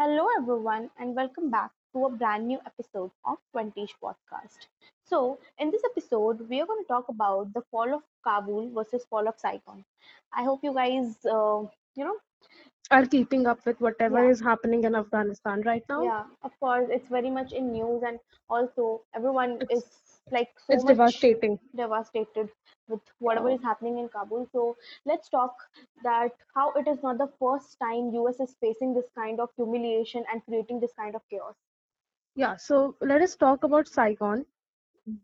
Hello, everyone, and welcome back to a brand new episode of 20ish podcast. So, in this episode, we are going to talk about the fall of Kabul versus fall of Saigon. I hope you guys, uh, you know, are keeping up with whatever yeah, is happening in Afghanistan right now. yeah, of course, it's very much in news, and also everyone is It's like so it's devastating. devastated with whatever is happening in Kabul. So, let's talk that how it is not the first time US is facing this kind of humiliation and creating this kind of chaos. Yeah, so let us talk about Saigon,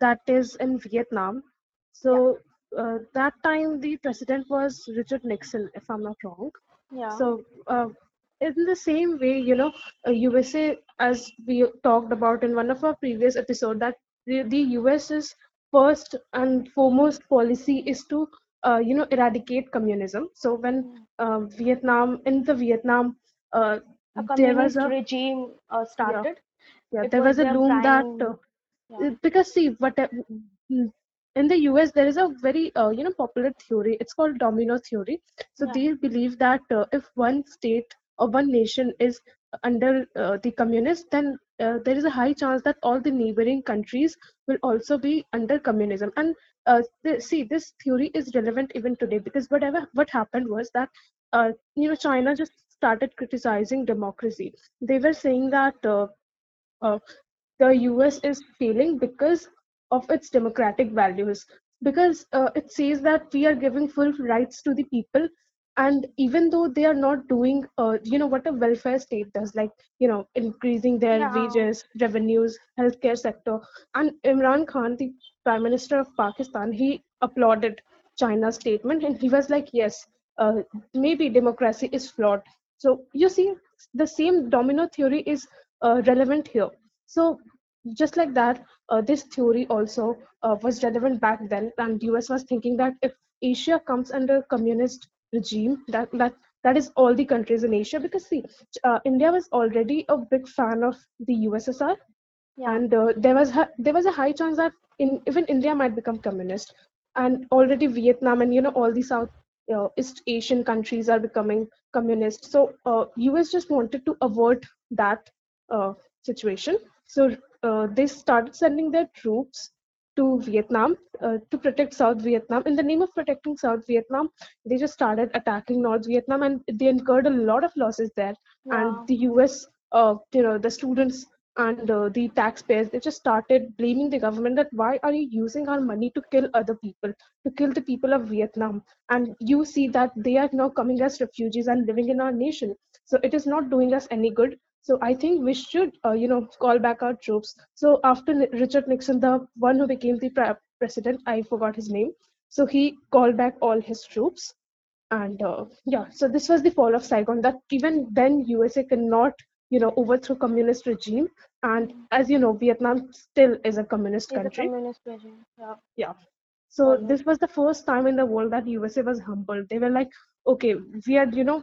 that is in Vietnam. Yeah, So uh, that time the president was Richard Nixon, if I'm not wrong. yeah, So uh, in the same way, you know, uh, USA, as we talked about in one of our previous episode, that the, US's first and foremost policy is to, uh, you know, eradicate communism. So when uh, Vietnam, in the Vietnam, uh, a there was a regime uh, yeah, started. yeah, It there was was a loom that prime, uh, yeah, because see what uh, mm, in the US there is a very uh, you know popular theory. It's called domino theory. So yeah, they believe that uh, if one state or one nation is under uh, the communist then uh, there is a high chance that all the neighboring countries will also be under communism and uh, see this theory is relevant even today because whatever what happened was that uh, you know China just started criticizing democracy they were saying that uh, uh, the US is failing because of its democratic values. Because it says that we are giving full rights to the people, and even though they are not doing, uh, you know, what a welfare state does, like you know, increasing their yeah, wages, revenues, healthcare sector, and Imran Khan, the Prime Minister of Pakistan, he applauded China's statement, and he was like, yes, uh, maybe democracy is flawed. So you see, the same domino theory is uh, relevant here. So just like that, uh, this theory also uh, was relevant back then, and US was thinking that if Asia comes under communist regime, that that that is all the countries in Asia. Because see, uh, India was already a big fan of the USSR, yeah, and uh, there was there was a high chance that in even India might become communist, and already Vietnam and you know all the South uh, East Asian countries are becoming communist. So uh, US just wanted to avert that uh, situation. So uh, they started sending their troops to Vietnam uh, to protect South Vietnam. In the name of protecting South Vietnam, they just started attacking North Vietnam, and they incurred a lot of losses there. And the US, uh, you know, the students and uh, the taxpayers they just started blaming the government that why are you using our money to kill other people to kill the people of vietnam and you see that they are now coming as refugees and living in our nation so it is not doing us any good so i think we should uh, you know call back our troops. So after richard nixon the one who became the president i forgot his name. So he called back all his troops. And uh, yeah so this was the fall of saigon that even then usa cannot you know overthrow communist regime. And as you know vietnam still is a communist is a country. communist regime. Yeah, yeah. So this was the first time in the world that usa was humbled. They were like okay we are you know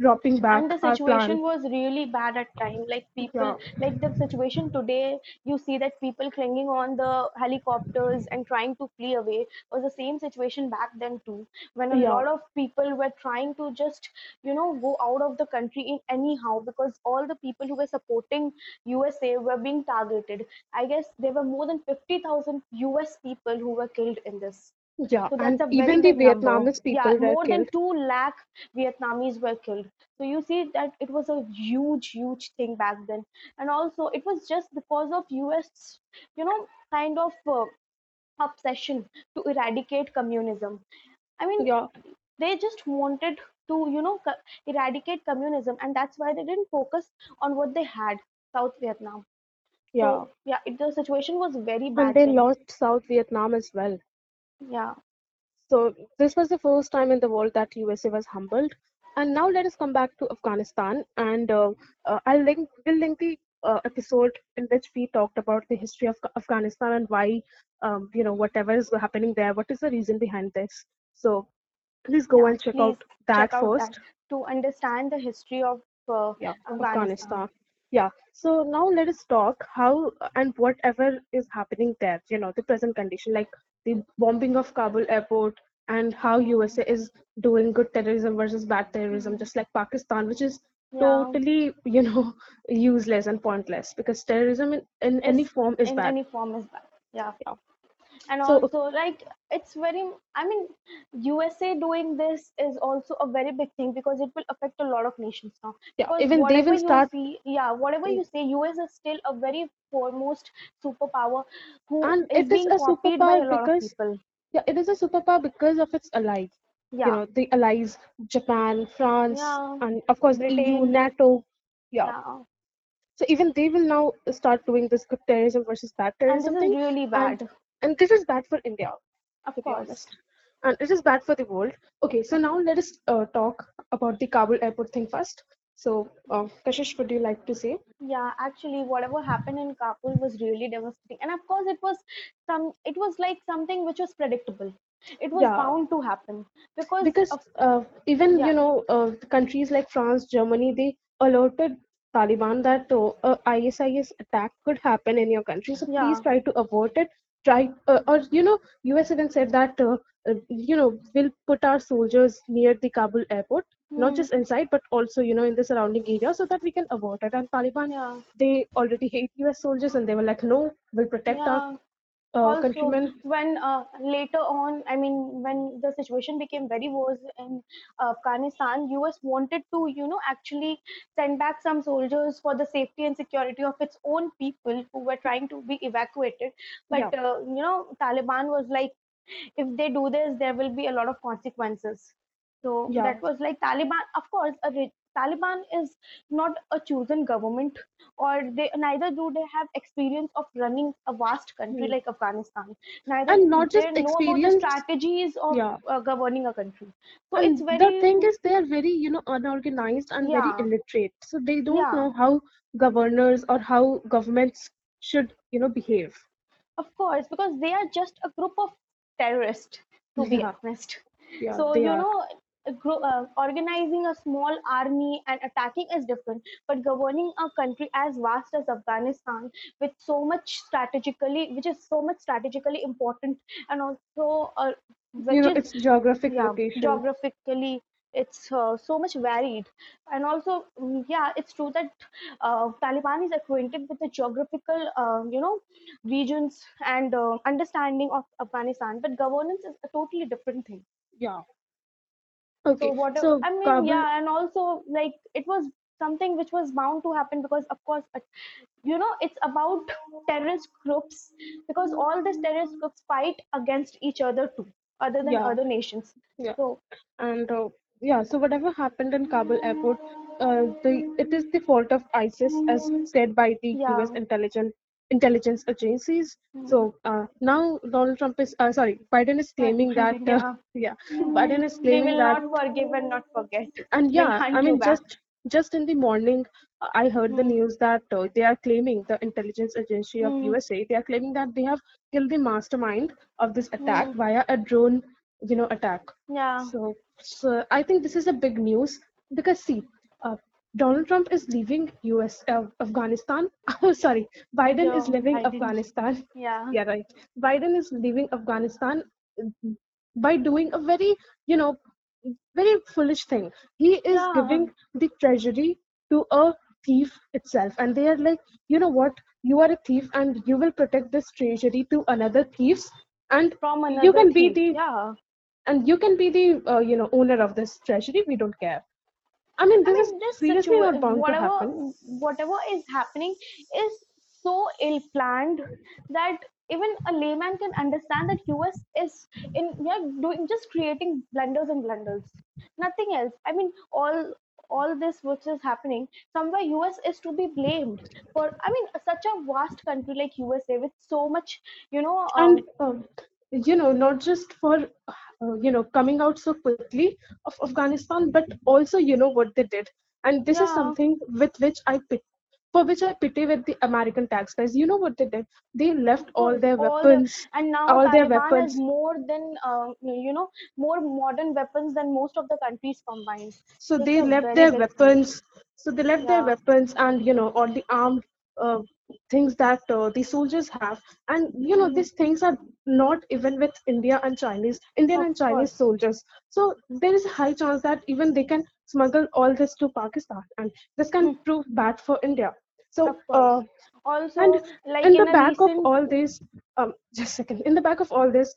dropping back and the situation was really bad at time. Like people yeah. like the situation today you see that people clinging on the helicopters and trying to flee away was the same situation back then too. When a yeah. lot of people were trying to just you know go out of the country in anyhow because all the people who were supporting usa were being targeted. I guess there were more than 50000 us people who were killed in this yeah so that's and even the number. vietnamese Yeah, people were more than 2 lakh Vietnamese were killed. So you see that it was a huge, huge thing back then. And also, it was just because of US, you know, kind of uh, obsession to eradicate communism. I mean, yeah they just wanted to, you know, eradicate communism, and that's why they didn't focus on what they had, South Vietnam. yeah So yeah, it, the situation was very bad. and they then. lost south vietnam as well Yeah, So this was the first time in the world that USA was humbled. And now let us come back to Afghanistan, and uh, uh, I'll link will link the uh, episode in which we talked about the history of Afghanistan and why um, you know whatever is happening there. What is the reason behind this? So please go yeah. and check out check that out that first. to understand the history of uh, Yeah, Afghanistan. Afghanistan. Yeah. So now let us talk how and whatever is happening there, you know, the present condition, like the bombing of Kabul airport and how USA is doing good terrorism versus bad terrorism, just like Pakistan, which is yeah. totally, you know, useless and pointless because terrorism in, in any form is in bad. any form is bad. Yeah. Yeah. And So also like it's very i mean usa doing this is also a very big thing because it will affect a lot of nations now yeah, because even they will start, see yeah whatever you say us is still a very foremost superpower who and is it is being a copied by superpower a lot of because people yeah, it is a superpower because of its allies. yeah. You know, the allies, Japan, France, yeah and of course EU, NATO. Yeah. yeah So even they will now start doing this good terrorism versus bad and this terrorism is really bad and this is bad for India, of course and it is bad for the world. Okay, so now let us uh, talk about the Kabul airport thing first. So, uh, Kashish, would you like to say? Yeah, actually, whatever happened in Kabul was really devastating. And of course, it was some, it was like something which was predictable. It was Yeah, bound to happen because because of, uh, even yeah, you know uh, countries like France, Germany, they alerted Taliban that uh, ISIS attack could happen in your country. So please try to avert it. Try uh, or you know US even said that uh, uh, you know we'll put our soldiers near the Kabul airport, not hmm, just inside but also you know in the surrounding area so that we can avoid it. And Taliban yeah, they already hate US soldiers and they were like no, we'll protect our yeah. Uh, Also, when uh, later on, I mean, when the situation became very worse in Afghanistan, US wanted to, you know, actually send back some soldiers for the safety and security of its own people who were trying to be evacuated. But, Yeah, uh, you know, Taliban was like, if they do this, there will be a lot of consequences. So yeah, that was like Taliban. Of course, a re- Taliban is not a chosen government, or they neither do they have experience of running a vast country hmm. like Afghanistan. Neither and not just they know about the experience. strategies of Yeah, uh, governing a country. So it's And the thing is, they are very, you know, unorganized and very illiterate. So they don't yeah. know how governors or how governments should, you know, behave. Of course, because they are just a group of terrorists, to be honest. yeah, So, you are. know, uh, organizing a small army and attacking is different, but governing a country as vast as Afghanistan with so much strategically, which is so much strategically important, and also uh, You know, is its geographic yeah location. geographically it's uh, so much varied and also mm, yeah it's true that uh, taliban is acquainted with the geographical uh, you know regions and uh, understanding of afghanistan but governance is a totally different thing Yeah. So Okay. what So i mean Kabul, yeah and also like it was something which was bound to happen because of course uh, you know it's about terrorist groups because all these terrorist groups fight against each other too other than yeah, other nations yeah. so And uh, yeah, so whatever happened in Kabul airport, uh, the it is the fault of ISIS, as said by the yeah U.S. intelligence intelligence agencies. Hmm. So uh, now Donald Trump is uh, sorry, Biden is claiming that uh, yeah, Biden is they claiming will that, not forgive and not forget. and yeah, I mean back. just just in the morning, I heard the Hmm. news that uh, they are claiming the intelligence agency of Hmm. USA. They are claiming that they have killed the mastermind of this attack Hmm. via a drone, you know, attack. Yeah. So, so I think this is a big news because see, Donald Trump is leaving US, uh, Afghanistan. Oh, sorry, Biden is leaving Biden. Afghanistan. Yeah. Yeah, right. Biden is leaving Afghanistan uh, by doing a very, you know, very foolish thing. He is Yeah. giving the treasury to a thief itself, and they are like, you know what? You are a thief, and you will protect this treasury to another thieves, and From you another can be the Yeah. and you can be the uh, you know owner of this treasury we don't care i mean I this is mean, this seriously not bound to whatever, happen whatever is happening is so ill planned that even a layman can understand that US is in yeah doing just creating blunders and blunders, nothing else. I mean, all all this which is happening somewhere US is to be blamed for. I mean, such a vast country like USA with so much, you know, and um, um, you know not just for uh, you know coming out so quickly of afghanistan but also you know what they did. And this is something with which i pit for which i pity with the american taxpayers. You know what they did? They left all their all the weapons and now all their Taliban has weapons. more than uh, you know more modern weapons than most of the countries combined. so it's they left their thing. weapons. so they left their weapons and you know all the armed uh, things that uh, the soldiers have and you know these things are not even with india and chinese indian of and chinese course. soldiers so there is a high chance that even they can smuggle all this to Pakistan, and this can Hmm. prove bad for India. So, uh, Also, and like in in the back recent of all this, um, just a second, in the back of all this,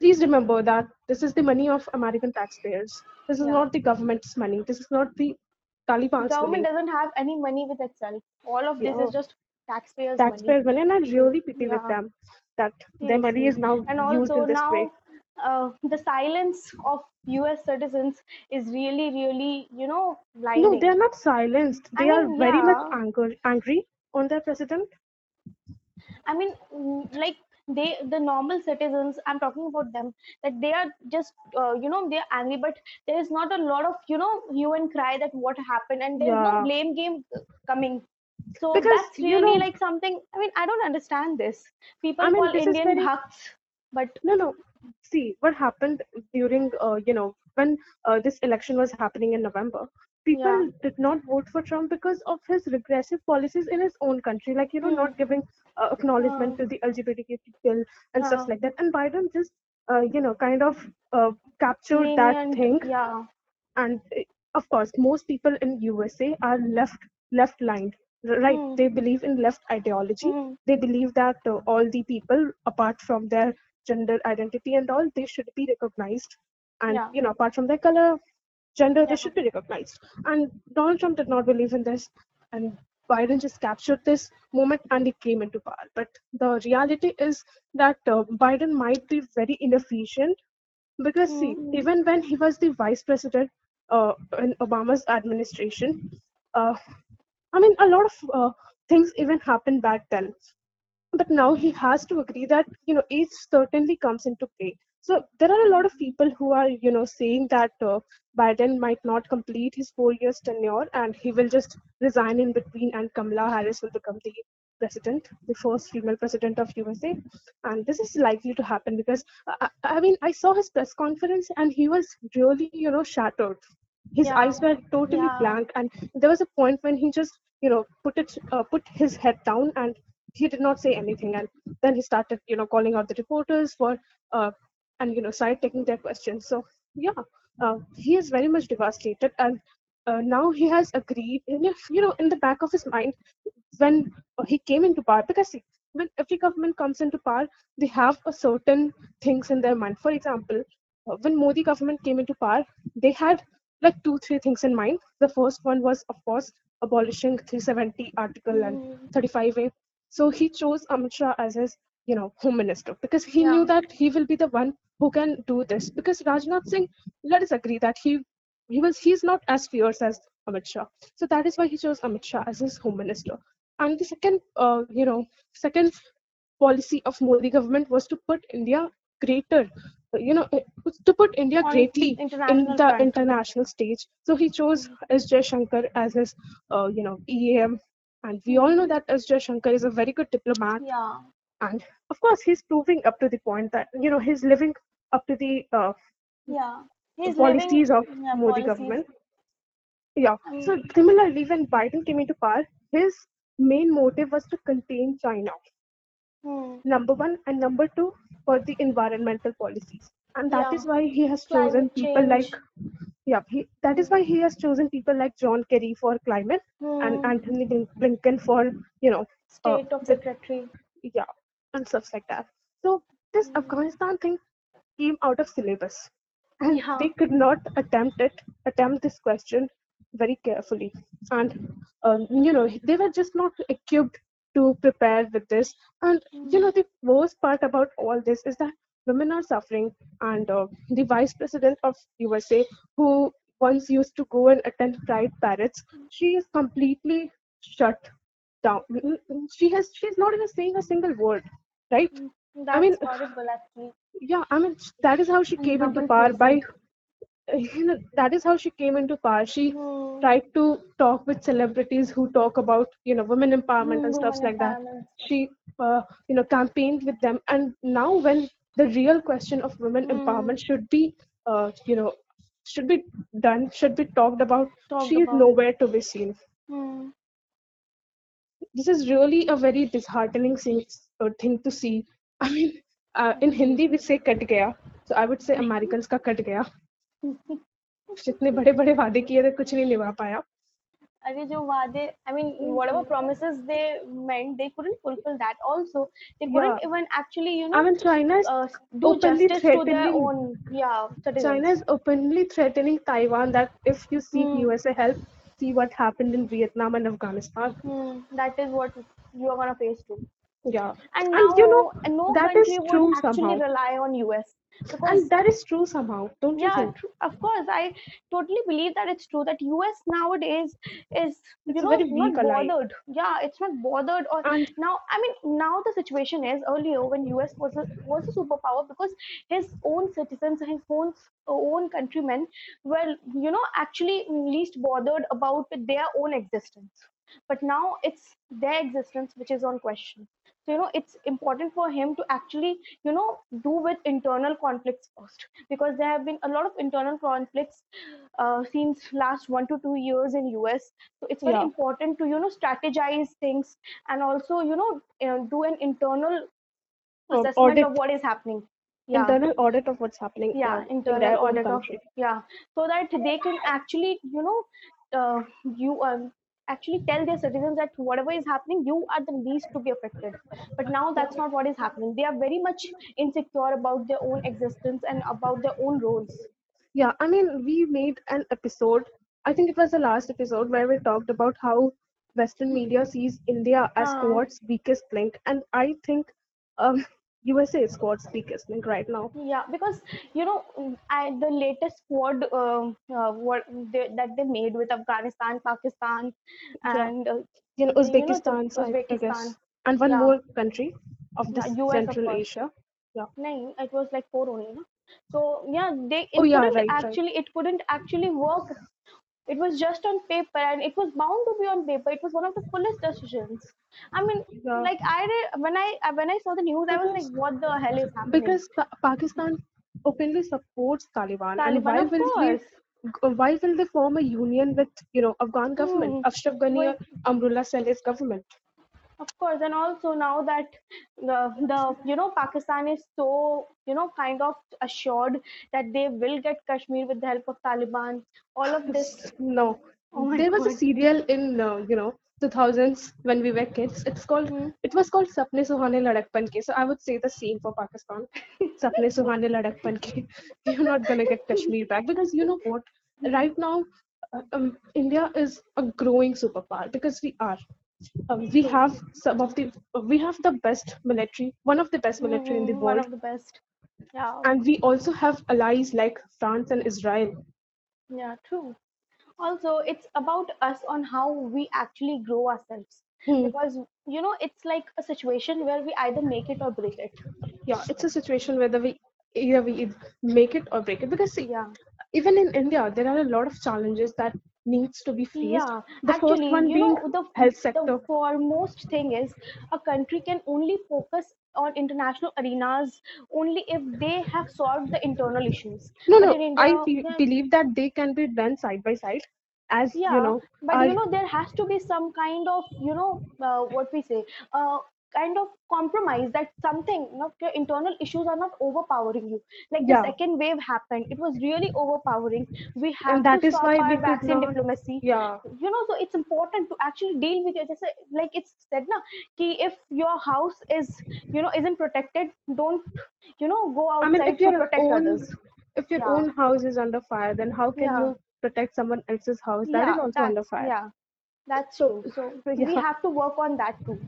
please remember that this is the money of American taxpayers. This is Yeah. not the government's money. This is not the Taliban's government money. doesn't have any money with itself. All of this Yeah. is just taxpayers' money. Taxpayers' money, and I really pity with them that their money is now And used also in this now, way. uh, the silence of U.S. citizens is really, really, you know, blinding. No, they are not silenced. I They are mean, very much angry, angry on their president. I mean, like they, the normal citizens, I'm talking about them, that they are just, uh, you know, they're angry, but there is not a lot of, you know, hue and cry that what happened, and there is no blame game coming. So Because, that's you really know- like something. I mean, I don't understand this. People I mean, call this Indian very- bhakts, but No, no. See, what happened during, uh, you know, when uh, this election was happening in November, people Yeah. did not vote for Trump because of his regressive policies in his own country, like, you know, Hmm. not giving uh, acknowledgement to the LGBTQ people and stuff like that. And Biden just, uh, you know, kind of uh, captured that thing. yeah, and uh, of course most people in usa are left left lined right Hmm. they believe in left ideology Hmm. they believe that uh, all the people apart from their gender identity and all they should be recognized and Yeah. you know apart from their color gender they should be recognized. And donald trump did not believe in this and biden just captured this moment and he came into power. But the reality is that uh, biden might be very inefficient because see Mm. even when he was the vice president uh, in obama's administration uh, i mean a lot of uh, things even happened back then. But now he has to agree that you know age certainly comes into play so there are a lot of people who are you know saying that uh, biden might not complete his four years tenure and he will just resign in between and kamala harris will become the president the first female president of usa and this is likely to happen because I, I mean i saw his press conference and he was really you know shattered his Yeah. eyes were totally Yeah. blank and there was a point when he just you know put it uh, put his head down and he did not say anything and then he started you know calling out the reporters for uh, and you know started taking their questions so yeah uh, he is very much devastated and uh, now he has agreed and if, you know in the back of his mind when uh, he came into power because see, when every government comes into power they have a certain things in their mind for example uh, when modi government came into power they had like two three things in mind the first one was of course abolishing 370 article and Mm. 35a so he chose Amit Shah as his, you know, home minister because he Yeah. knew that he will be the one who can do this. Because Rajnath Singh, let us agree that he he was he's not as fierce as Amit Shah. So that is why he chose Amit Shah as his home minister. And the second, uh, you know, second policy of Modi government was to put India greater, you know, to put India greatly in the international stage. So he chose S. Shankar as his, uh, you know, EAM. And we all know that S. Shankar is a very good diplomat. Yeah. And of course, he's proving up to the point that, you know, he's living up to the uh, Yeah. Policies living, of yeah, Modi policies. government. Yeah. So similarly, when Biden came into power, his main motive was to contain China. Hmm. Number one and number two for the environmental policies, and that is Yeah. why he has chosen Climate people change. like yeah. He, that is why he has chosen people like John Kerry for climate and Hmm. Antony Blin- Blinken for you know uh, State of the- Secretary. yeah and stuff like that. So this Mm. Afghanistan thing came out of syllabus, and Yeah. they could not attempt it, attempt this question very carefully, and um, you know they were just not equipped to prepare with this. And you know the worst part about all this is that women are suffering, and uh, the vice president of USA, who once used to go and attend pride parades, she is completely shut down. She has she's not even saying a single word, right? That's mean- horrible, actually. Yeah, I mean that is how she came into power by. You know, that is how she came into power. She Hmm. tried to talk with celebrities who talk about you know women empowerment and Hmm, stuff like that. She uh, you know campaigned with them, and now when the real question of women Hmm. empowerment should be uh, you know should be done, should be talked about, Talked she is about. nowhere to be seen Hmm. this is really a very disheartening thing, uh, thing to see. I mean, uh, in Hindi we say kat gaya, so I would say Americans ka kat gaya. जितने बड़े बड़े वादे किए थे कुछ नहीं निभा पाया अरे जो वादे I mean whatever promises they meant they couldn't fulfill that also they couldn't yeah even actually you i know mean china is uh, do openly justice to their threatening own yeah china citizens is openly threatening taiwan that if you seek hmm. usa help see what happened in vietnam and afghanistan Hmm. that is what you are gonna face too yeah. And and you know no that is country would true actually somehow. rely on US because and that is true somehow don't you think? of course i totally believe that it's true that us nowadays is it's you know very not bothered. Yeah it's not bothered or and now i mean now the situation is earlier when us was a was a superpower because his own citizens his own own countrymen were you know actually least bothered about their own existence. But now it's their existence which is on question so you know it's important for him to actually you know do with internal conflicts first because there have been a lot of internal conflicts uh, since last one to two years in us so it's very yeah. important to you know strategize things and also you know uh, do an internal assessment of what is happening. Yeah. Internal audit of what's happening. Yeah uh, internal audit of yeah. So that they can actually you know uh, you um, actually tell their citizens that whatever is happening you are the least to be affected. But now that's not what is happening. They are very much insecure about their own existence and about their own roles. Yeah, I mean, we made an episode, I think it was the last episode, where we talked about how Western media sees India as uh, Quad's weakest link. And I think um, USA is Quad's weakest right now. yeah because you know mm, I, the latest squad um uh, what they, that they made with afghanistan pakistan Yeah, and uh, you know, you know Uzbekistan, I, I uzbekistan guess, and one yeah more country of yeah us of Central course Asia. Yeah. Nine, it was like four only, no? So yeah, they Oh, it yeah, couldn't right, right. actually it couldn't actually work. It was just on paper, and it was bound to be on paper. It was one of the fullest decisions. I mean, Yeah, like I when I when I saw the news, I was like, what the hell is happening? because Pa- Pakistan openly supports Taliban, and why will they course. g- why will they form a union with you know Afghan government, Hmm. Ashraf Ghani Amrullah Saleh's government? Of course, and also now that the, the you know Pakistan is so you know kind of assured that they will get Kashmir with the help of Taliban. All of this. No, Oh there was a serial in uh, you know 2000s when we were kids. It's called Hmm. it was called Sapne Suhane Ladakpan Ke. So I would say the same for Pakistan. Sapne Suhane Ladakpan Ke. You're not gonna get Kashmir back because you know what? Right now, uh, um, India is a growing superpower because we are. Um, we have some of the we have the best military, one of the best military in the Mm, one world, of the best. Yeah, and we also have allies like France and Israel. yeah, true. Also, it's about us on how we actually grow ourselves. Hmm. Because, you know, it's like a situation where we either make it or break it. Yeah, it's a situation whether we either we make it or break it. Because see, Yeah. even in India, there are a lot of challenges that needs to be faced. Yeah, The first actually, one you being know, the health sector. the foremost thing is a country can only focus on international arenas only if they have solved the internal issues. No, But no, in I be- believe that they can be done side by side, as you know, but you know, there has to be some kind of, you know, uh, what we say, uh, kind of compromise that something, you know, your internal issues are not overpowering you. Like the yeah, second wave happened, it was really overpowering. We and have to that is why we our vaccine not. diplomacy. Yeah, You know, so it's important to actually deal with it. Like it's said, na, ki if your house is, you know, isn't protected, don't, you know, go I mean, outside if to protect own others. if your Yeah, own house is under fire, then how can yeah, you protect someone else's house that is also under fire? yeah. That's true. So we have to work on that too.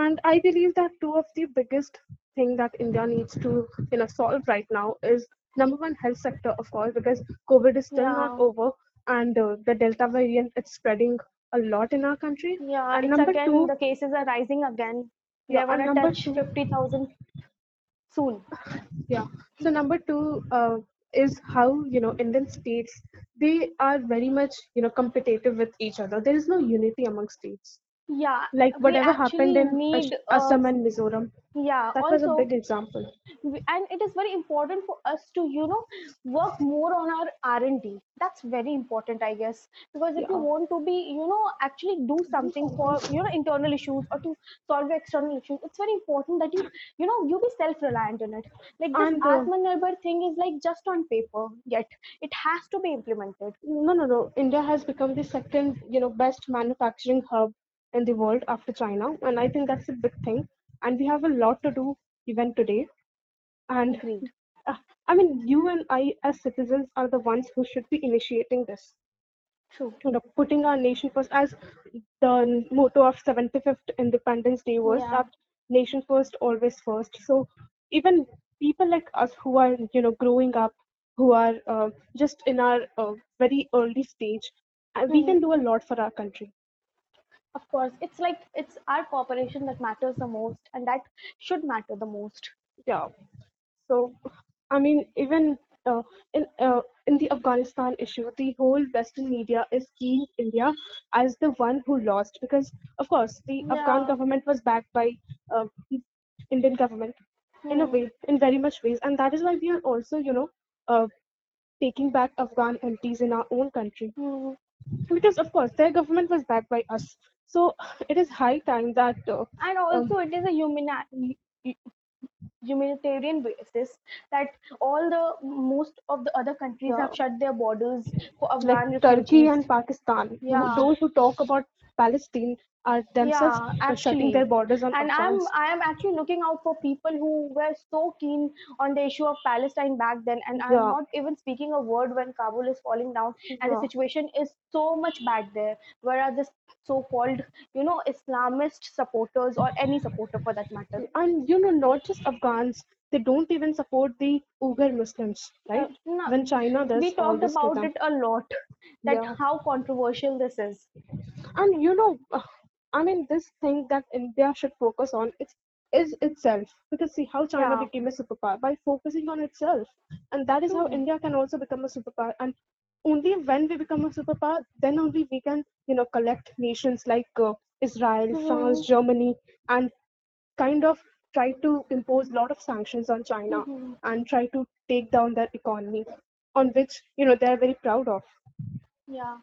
And I believe that two of the biggest thing that India needs to you know solve right now is number one health sector, of course, because COVID is still not over, and uh, the Delta variant it's spreading a lot in our country. yeah. And number again two, the cases are rising again. yeah, gonna number touch two, fifty thousand soon. yeah. So number two uh, is how you know Indian states they are very much you know competitive with each other. There is no unity among states. Yeah Like we whatever happened in need uh Assam and Mizoram. yeah That was a big example. and it is very important for us to you know work more on our r&d that's very important i guess because if you want to be you know actually do something for you know internal issues or to solve external issues it's very important that you you know you be self-reliant in it like this And uh, atmanirbhar thing is like just on paper yet it has to be implemented no, no, no. India has become the second, you know, best manufacturing hub in the world after China, and I think that's a big thing. And we have a lot to do even today. And agreed uh, I mean, you and I, as citizens, are the ones who should be initiating this. true You know, putting our nation first, as the motto of 75th Independence Day was yeah that nation first, always first. So even people like us who are, you know, growing up, who are uh, just in our uh, very early stage, uh, we can do a lot for our country. Of course it's like it's our cooperation that matters the most and that should matter the most Yeah. So, I mean, even uh, in uh, in the Afghanistan issue, the whole Western media is seeing India as the one who lost because, of course, the Afghan government was backed by uh, the Indian government in a Hmm. way, in very much ways, and that is why we are also, you know, uh, taking back Afghan MPs in our own country Hmm. because, of course, their government was backed by us. So it is high time that uh, and um, also it is a humani- humanitarian basis that all the most of the other countries yeah, have shut their borders for like afghan Turkey and Pakistan, yeah. those who talk about Palestine are themselves yeah uh, shutting their borders on and i'm i am actually looking out for people who were so keen on the issue of palestine back then and i'm Yeah, not even speaking a word when kabul is falling down and the situation is so much bad there. Whereas this so-called you know islamist supporters or any supporter for that matter And you know, not just Afghans, they don't even support the Uyghur Muslims, uh, right? no, When China we does all talked about it a lot that Yeah. how controversial this is And you know, uh, I mean, this thing that India should focus on is, is itself. Because see how China yeah became a superpower by focusing on itself. And that is how India can also become a superpower. And only when we become a superpower, then only we can, you know, collect nations like uh, Israel, France, hmm Germany, and kind of try to impose a lot of sanctions on China hmm. and try to take down their economy, on which, you know, they're very proud of. yeah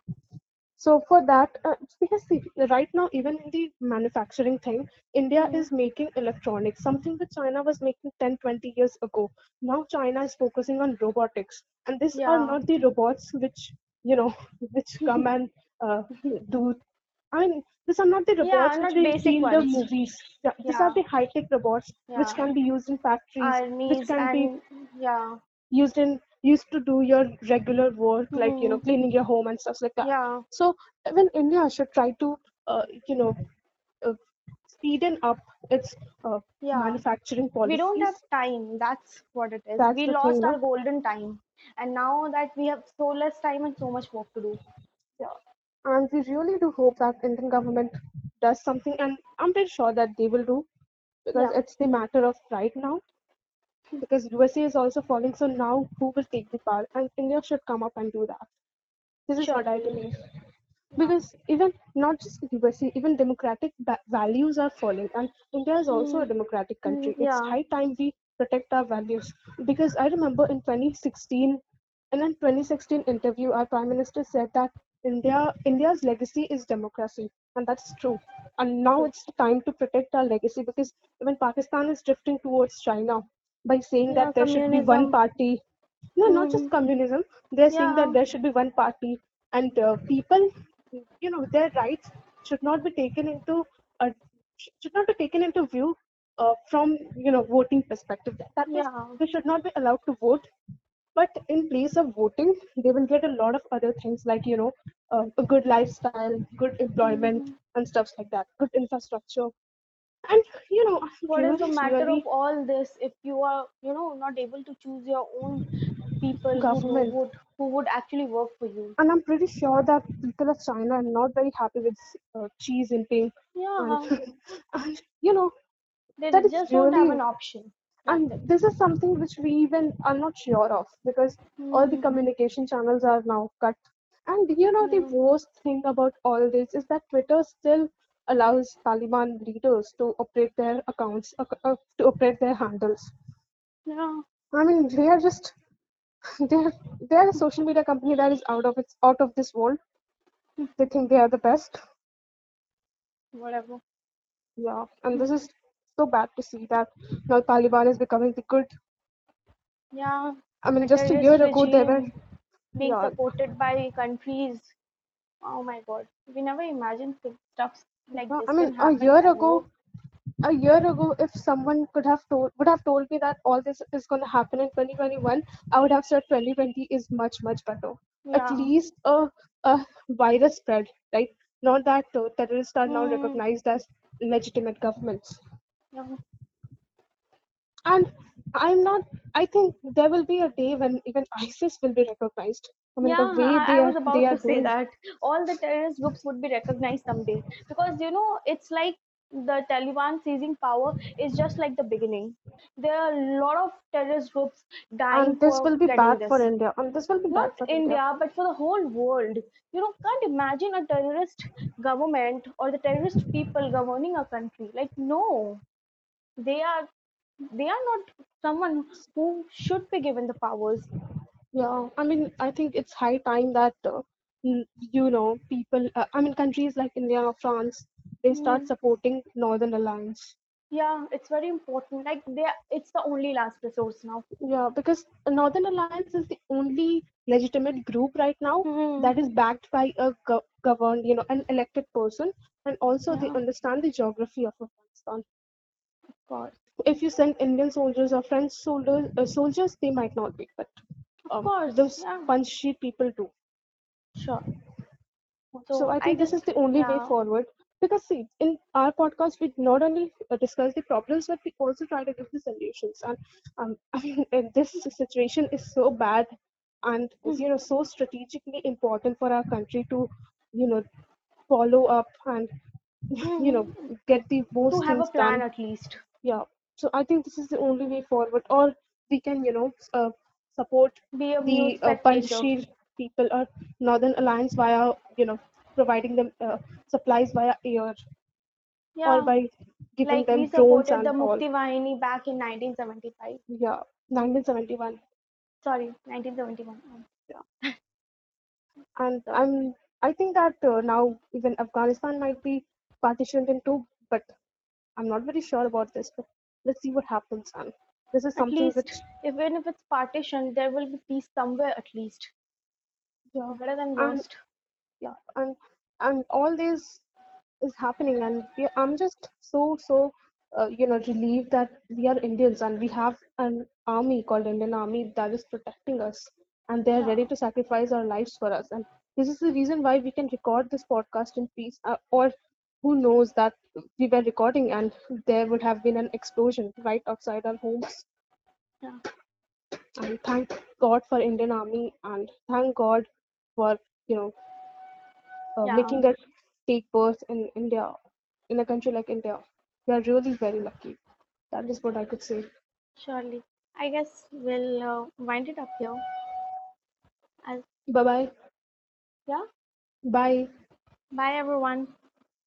So for that, uh, because see, right now, even in the manufacturing thing, India hmm is making electronics, something that China was making 10, 20 years ago. Now China is focusing on robotics. And these are not the robots which, you know, which come and uh, do. I mean, these are not the yeah robots which not we see in the movies. Yeah, these are the high-tech robots which can be used in factories, which armies can be yeah used in used to do your regular work like you know hmm. cleaning your home and stuff like that. Yeah. So even india should try to uh, you know uh, speeden up its uh, yeah. manufacturing policy. we don't have time. That's what it is. That's we thing lost no? our golden time. And now that we have so less time and so much work to do. Yeah. And we really do hope that indian government does something and i'm pretty sure that they will do because yeah. it's the matter of right now because usa is also falling so now who will take the power and india should come up and do that this is what i believe because even not just USA, even democratic ba- values are falling, and India is also hmm. a democratic Hmm. country. It's yeah high time we protect our values. Because I remember in 2016, in a 2016 interview, our prime minister said that India India's legacy is democracy, and that's true. And now it's time to protect our legacy because even Pakistan is drifting towards China by saying yeah that there should be one party. No, not just hmm. communism. They're saying that there should be one party, and uh, people you know their rights should not be taken into uh, should not be taken into view uh, from you know voting perspective that, that means they should not be allowed to vote but in place of voting they will get a lot of other things like you know uh, a good lifestyle good employment hmm. and stuff like that good infrastructure and you know what is the really matter of all this if you are you know not able to choose your own people who would who would actually work for you. And i'm pretty sure that people of china are not very happy with uh, cheese eating and, yeah. And you know they that just don't have an option. And this is something which we even are not sure of because all the hmm. communication channels are now cut. And you know the Hmm. worst thing about all this is that twitter still allows Taliban leaders to operate their accounts, uh, uh, to operate their handles. Yeah. I mean, they are just they're they're a social media company that is out of its out of this world. They think they are the best. Whatever. Yeah, and this is so bad to see that now Taliban is becoming the good. Yeah. I mean, just a year ago they were being yeah, supported by countries. Oh my God. We never imagined stuff like yeah, this I mean, a year ago, a year ago, if someone could have told would have told me that all this is going to happen in 2021, I would have said 2020 is much much better. At least a a virus spread, right? Not that uh, terrorists are now Hmm. recognized as legitimate governments. Yeah. And I'm not. I think there will be a day when even ISIS will be recognized. I mean, Yeah, the way I, they I are was about they are to say doing. that all the terrorist groups would be recognized someday because you know it's like the Taliban seizing power is just like the beginning. There are a lot of terrorist groups dying And this will be bad for. India. And this will be Not bad for India. India, but for the whole world. You know, can't imagine a terrorist government or the terrorist people governing a country. Like, no, they are they are not someone who should be given the powers. Yeah, I mean, I think it's high time that uh, n- you know people. Uh, I mean, countries like India or France, they start Hmm. supporting Northern Alliance. Yeah, it's very important. Like they, it's the only last resource now. Yeah, because Northern Alliance is the only legitimate group right now Hmm. that is backed by a go governed, you know, an elected person, and also they Yeah, understand the geography of Afghanistan. of course, If you send Indian soldiers or French soldiers, uh, soldiers, they might not be, but of um, course. those Yeah, Panjshir people do. sure. So So I I think this guess, is the only way forward. Because see, in our podcast, we not only uh, discuss the problems, but we also try to give the solutions. And um, I mean, this situation is so bad, and is, you know, so strategically important for our country to, you know, follow up and you know hmm get the most To have a plan done. at least. Yeah. So I think this is the only way forward. Or we can, you know, uh, support the uh, shield people or Northern Alliance via, you know, providing them uh, supplies via air or by giving like them we drones supported the and all. Mukti Vahini back in 1975. Yeah, 1971. Sorry, 1971. Yeah, and I'm I think that uh, now even Afghanistan might be partitioned into, but I'm not very sure about this. But let's see what happens. And this is something least, which, even if it's partitioned there will be peace somewhere at least. yeah, Better than worst. yeah, and and all this is happening and we, i'm just so so uh, you know relieved that we are indians and we have an army called indian army that is protecting us and they're Yeah, ready to sacrifice our lives for us and this is the reason why we can record this podcast in peace uh, or who knows that we were recording and there would have been an explosion right outside our homes yeah, and thank god for indian army and thank god for you know uh, yeah, making us take birth in India, in a country like India. We are really very lucky. That is what I could say. surely. I guess we'll uh, wind it up here. Bye bye. yeah, Bye. bye everyone.